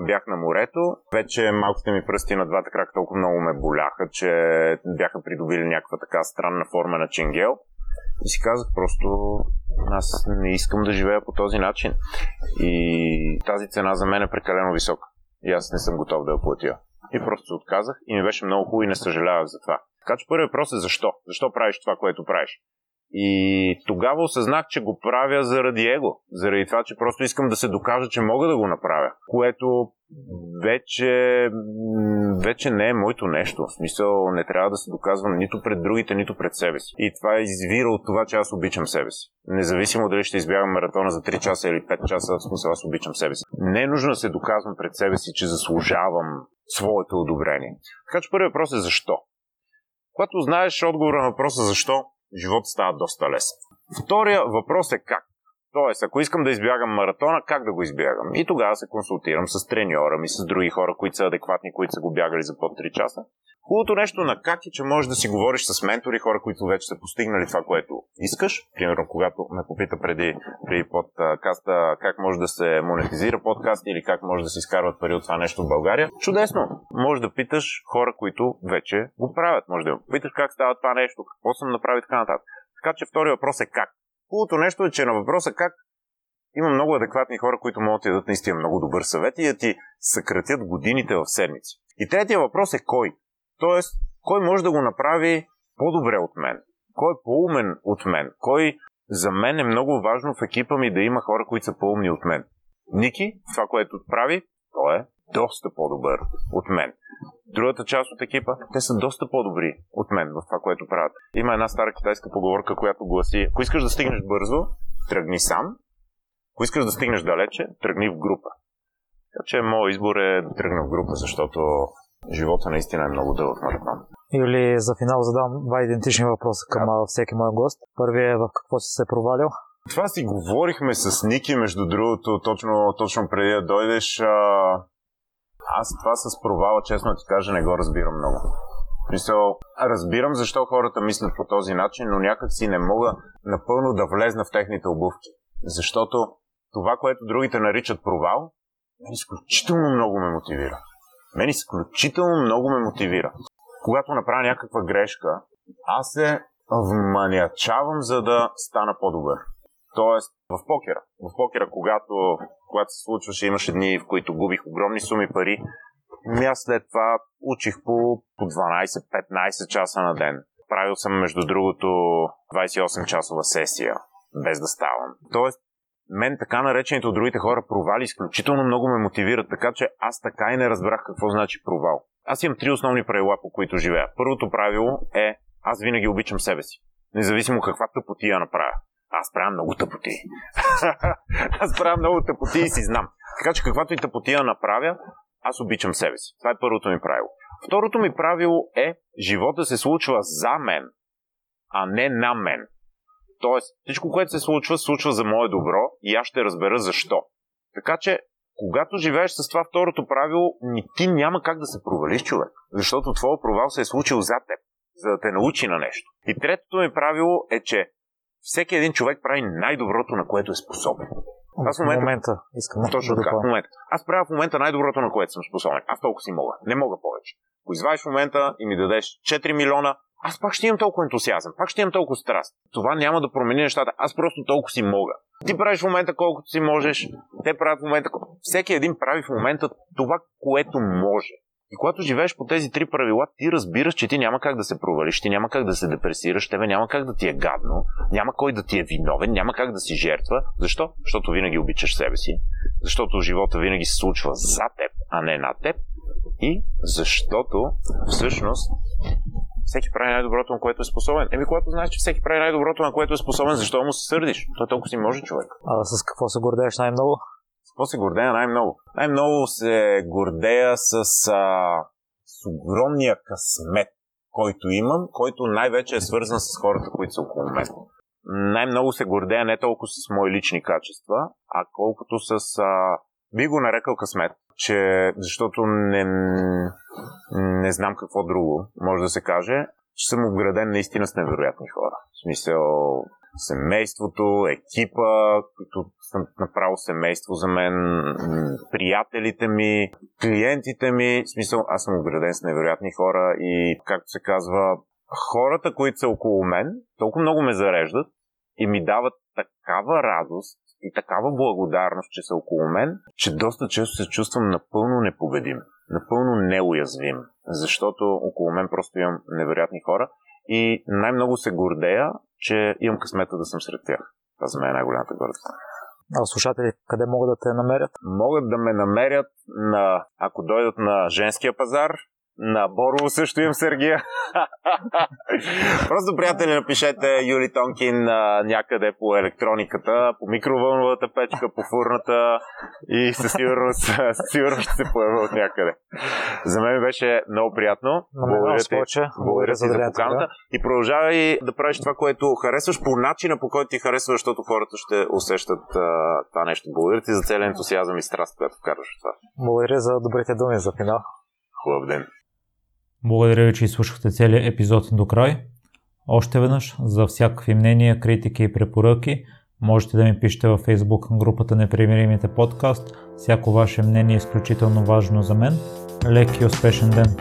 [SPEAKER 2] Бях на морето. Вече малките ми пръсти на двата крака толкова много ме боляха, че бяха придобили някаква така странна форма на ченгел. И си казах просто, аз не искам да живея по този начин. И тази цена за мен е прекалено висока. И аз не съм готов да я платя. И просто се отказах и ми беше много хубаво и не съжалявах за това. Така че първият въпрос е защо? Защо правиш това, което правиш? И тогава осъзнах, че го правя заради его. Заради това, че просто искам да се докажа, че мога да го направя. Което вече, вече не е моето нещо. В смисъл, не трябва да се доказвам нито пред другите, нито пред себе си. И това извира от това, че аз обичам себе си. Независимо дали ще избягам маратона за 3 часа или 5 часа, в смисъл аз обичам себе си. Не е нужно да се доказвам пред себе си, че заслужавам своето одобрение. Така че първият въпрос е защо. Когато знаеш отговора на въпроса защо, живота става доста лесен. Втория въпрос е как. Тоест, ако искам да избягам маратона, как да го избягам? И тогава се консултирам с треньора ми, с други хора, които са адекватни, които са го бягали за под 3 часа. Хубавото нещо на как е, че можеш да си говориш с ментори, хора, които вече са постигнали това, което искаш. Примерно, когато ме попита преди, преди подкаста как може да се монетизира подкаст или как може да се изкарват пари от това нещо в България. Чудесно! Може да питаш хора, които вече го правят. Може да питаш как става това нещо, какво съм направил така нататък. Така че втори въпрос е как. Хубавото нещо е, че на въпроса как има много адекватни хора, които могат да дадат наистина много добър съвет и да ти съкратят годините в седмици. И третия въпрос е кой. Тоест, кой може да го направи по-добре от мен? Кой е по-умен от мен? Кой за мен е много важно в екипа ми да има хора, които са по-умни от мен. Ники, това, което прави, той е доста по-добър от мен. Другата част от екипа, те са доста по-добри от мен в това, което правят. Има една стара китайска поговорка, която гласи, ако искаш да стигнеш бързо, тръгни сам. Ако искаш да стигнеш далече, тръгни в група. Така че моят избор е да тръгна в група, защото живота наистина е много дълъг маратон.
[SPEAKER 1] Юли, за финал задам два идентични въпроса към да. всеки мой гост. Първият е в какво си се провалил?
[SPEAKER 2] Това си говорихме с Ники, между другото, точно, точно преди да дойдеш. А... Аз това с провала, честно ти кажа, не го разбирам много. Мисъл, разбирам защо хората мислят по този начин, но някак си не мога напълно да влезна в техните обувки. Защото това, което другите наричат провал, изключително много ме мотивира. мен изключително много ме мотивира. Когато направя някаква грешка, аз се вманячавам, за да стана по-добър. Тоест, в покера. В покера, когато, когато се случваше, имаше дни, в които губих огромни суми пари, ми аз след това учих по, по 12-15 часа на ден. Правил съм, между другото, 28 часова сесия, без да ставам. Тоест, мен така наречените от другите хора провали изключително много ме мотивират, така че аз така и не разбрах какво значи провал. Аз имам три основни правила, по които живея. Първото правило е аз винаги обичам себе си. Независимо каква тъпотия направя. Аз правя много тъпоти. аз правя много тъпоти и си знам. Така че каквато и тъпотия направя, аз обичам себе си. Това е първото ми правило. Второто ми правило е живота се случва за мен, а не на мен. Тоест, всичко, което се случва, случва за мое добро и аз ще разбера защо. Така че, когато живееш с това второто правило, ти няма как да се провалиш човек. Защото твоя провал се е случил за теб, за да те научи на нещо. И третото ми правило е, че всеки един човек прави най-доброто, на което е способен.
[SPEAKER 1] Аз в момента, в момента искам
[SPEAKER 2] Точно така. В момента. Аз правя в момента най-доброто, на което съм способен. Аз толкова си мога. Не мога повече. Ако извадиш в момента и ми дадеш 4 милиона, аз пак ще имам толкова ентусиазъм, пак ще имам толкова страст. Това няма да промени нещата. Аз просто толкова си мога. Ти правиш в момента колкото си можеш, те правят в момента. Всеки един прави в момента това, което може. И когато живееш по тези три правила, ти разбираш, че ти няма как да се провалиш, ти няма как да се депресираш, тебе няма как да ти е гадно, няма кой да ти е виновен, няма как да си жертва. Защо? Защото винаги обичаш себе си, защото живота винаги се случва за теб, а не на теб. И защото всъщност всеки прави най-доброто, на което е способен. Еми, когато знаеш, че всеки прави най-доброто, на което е способен, защо му се сърдиш? Той толкова си може човек.
[SPEAKER 1] А с какво се гордееш най-много?
[SPEAKER 2] Какво се гордея най-много? Най-много се гордея с, а, с огромния късмет, който имам, който най-вече е свързан с хората, които са около мен. Най-много се гордея не толкова с мои лични качества, а колкото с а, би го нарекал късмет, че защото не, не знам какво друго може да се каже, че съм обграден наистина с невероятни хора. В смисъл, семейството, екипа, които са направо семейство за мен, приятелите ми, клиентите ми. В смисъл, аз съм обграден с невероятни хора и, както се казва, хората, които са около мен, толкова много ме зареждат и ми дават такава радост, и такава благодарност, че са около мен, че доста често се чувствам напълно непобедим, напълно неуязвим, защото около мен просто имам невероятни хора и най-много се гордея, че имам късмета да съм сред тях. Това за мен е най-голямата гордост.
[SPEAKER 1] А слушатели, къде могат да те намерят?
[SPEAKER 2] Могат да ме намерят на, ако дойдат на женския пазар, на Борово също имам Сергия. Просто, приятели, напишете Юли Тонкин а, някъде по електрониката, по микровълновата печка, по фурната и със сигурност, сигурно ще се поява от някъде. За мен беше много приятно.
[SPEAKER 1] Благодаря ти,
[SPEAKER 2] благодаря ти за поканата. И продължавай да правиш това, което харесваш по начина, по който ти харесва, защото хората ще усещат а, това нещо. Благодаря ти за целият ентусиазъм и страст, която вкарваш в това.
[SPEAKER 1] Благодаря за добрите думи за финал.
[SPEAKER 2] Хубав ден.
[SPEAKER 3] Благодаря ви, че изслушахте целият епизод до край. Още веднъж, за всякакви мнения, критики и препоръки, можете да ми пишете във Facebook групата Непримиримите подкаст. Всяко ваше мнение е изключително важно за мен. Лек и успешен ден!